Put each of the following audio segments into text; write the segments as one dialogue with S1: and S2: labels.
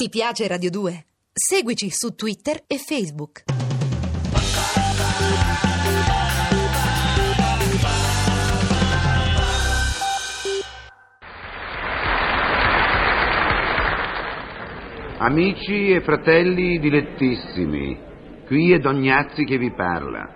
S1: Ti piace Radio 2? Seguici su Twitter e Facebook.
S2: Amici e fratelli dilettissimi, qui è Dognazzi che vi parla.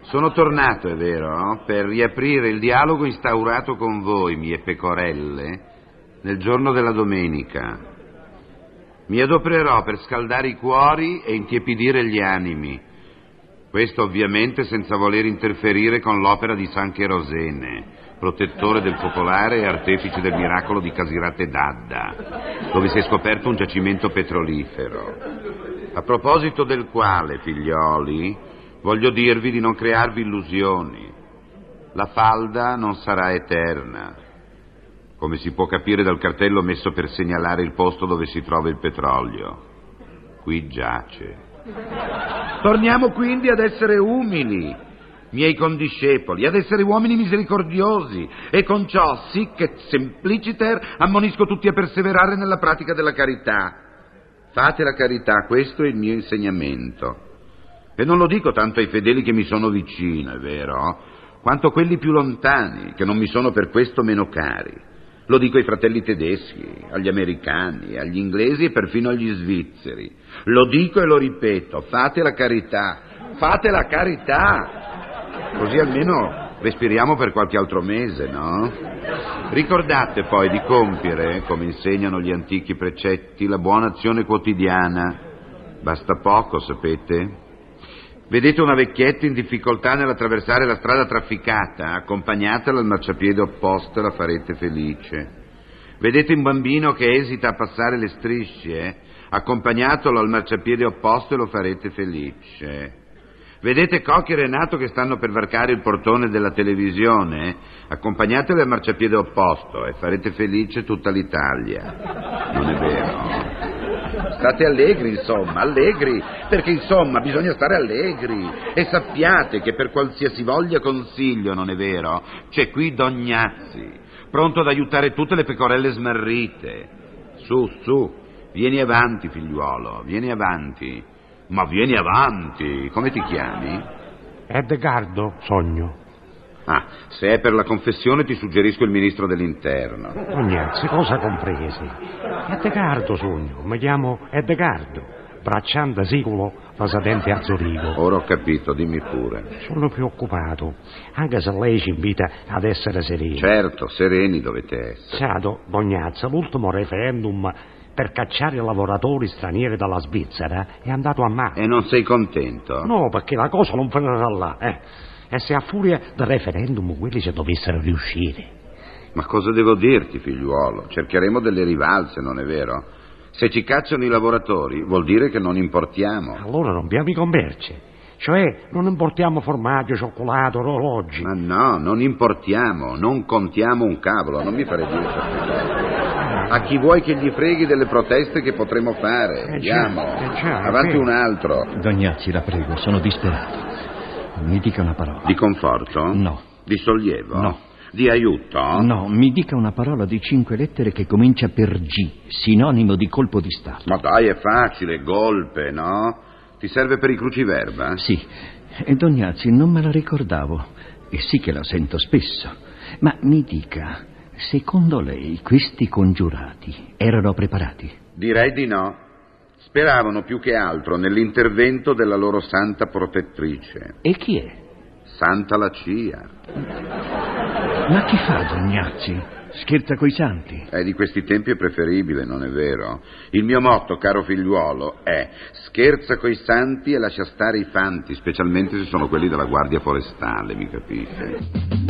S2: Sono tornato, è vero, per riaprire il dialogo instaurato con voi, mie pecorelle, nel giorno della domenica. Mi adopererò per scaldare i cuori e intiepidire gli animi. Questo ovviamente senza voler interferire con l'opera di San Cherosene, protettore del popolare e artefice del miracolo di Casirate d'Adda, dove si è scoperto un giacimento petrolifero. A proposito del quale, figlioli, voglio dirvi di non crearvi illusioni. La falda non sarà eterna come si può capire dal cartello messo per segnalare il posto dove si trova il petrolio. Qui giace. Torniamo quindi ad essere umili, miei condiscepoli, ad essere uomini misericordiosi, e con ciò, sic et simpliciter, ammonisco tutti a perseverare nella pratica della carità. Fate la carità, questo è il mio insegnamento. E non lo dico tanto ai fedeli che mi sono vicino, è vero, quanto a quelli più lontani, che non mi sono per questo meno cari. Lo dico ai fratelli tedeschi, agli americani, agli inglesi e perfino agli svizzeri. Lo dico e lo ripeto, fate la carità, fate la carità. Così almeno respiriamo per qualche altro mese, no? Ricordate poi di compiere, come insegnano gli antichi precetti, la buona azione quotidiana. Basta poco, sapete? Vedete una vecchietta in difficoltà nell'attraversare la strada trafficata, accompagnatela al marciapiede opposto e la farete felice. Vedete un bambino che esita a passare le strisce, accompagnatelo al marciapiede opposto e lo farete felice. Vedete Cocchi e Renato che stanno per varcare il portone della televisione? Accompagnateli al marciapiede opposto e farete felice tutta l'Italia. Non è vero? State allegri, insomma, allegri, perché insomma bisogna stare allegri. E sappiate che per qualsiasi voglia consiglio, non è vero, c'è qui Dognazzi, pronto ad aiutare tutte le pecorelle smarrite. Su, su, vieni avanti, figliuolo, vieni avanti. Ma vieni avanti, come ti chiami?
S3: Edgardo, sogno.
S2: Ah, se è per la confessione ti suggerisco il ministro dell'interno.
S3: Tognazzi, cosa compresi? Edgardo, sogno. Mi chiamo Edgardo. Braccianda siculo, fasadente a Zurigo.
S2: Ora ho capito, dimmi pure.
S3: Sono preoccupato, anche se lei ci invita ad essere sereni.
S2: Certo, sereni dovete essere.
S3: Sato, Dognazzi, l'ultimo referendum per cacciare i lavoratori stranieri dalla Svizzera è andato a male.
S2: E non sei contento?
S3: No, perché la cosa non finirà là, eh. E se a furia del referendum quelli ci dovessero riuscire?
S2: Ma cosa devo dirti, figliuolo? Cercheremo delle rivalse, non è vero? Se ci cacciano i lavoratori, vuol dire che non importiamo.
S3: Allora rompiamo i commerci. Cioè, non importiamo formaggio, cioccolato, orologi.
S2: Ma no, non importiamo, non contiamo un cavolo, non mi fare dire queste cose. A chi vuoi che gli freghi delle proteste che potremo fare?
S3: Eh
S2: Andiamo.
S3: eh già,
S2: Avanti
S3: eh.
S2: un altro.
S4: Dognazzi, la prego, sono disperato. Mi dica una parola.
S2: Di conforto?
S4: No.
S2: Di sollievo?
S4: No.
S2: Di aiuto?
S4: No, mi dica una parola di cinque lettere che comincia per G, sinonimo di colpo di Stato.
S2: Ma dai, è facile, golpe, no? Ti serve per i cruciverba?
S4: Sì, e Dognazzi non me la ricordavo, e sì che la sento spesso. Ma mi dica, secondo lei questi congiurati erano preparati?
S2: Direi di no. Speravano più che altro nell'intervento della loro santa protettrice,
S4: E chi è?
S2: Santa Lacia.
S4: Ma chi fa Dognazzi? Scherza coi santi?
S2: È di questi tempi è preferibile, non è vero? Il mio motto, caro figliuolo, è scherza coi santi e lascia stare i fanti, specialmente se sono quelli della Guardia Forestale, mi capite?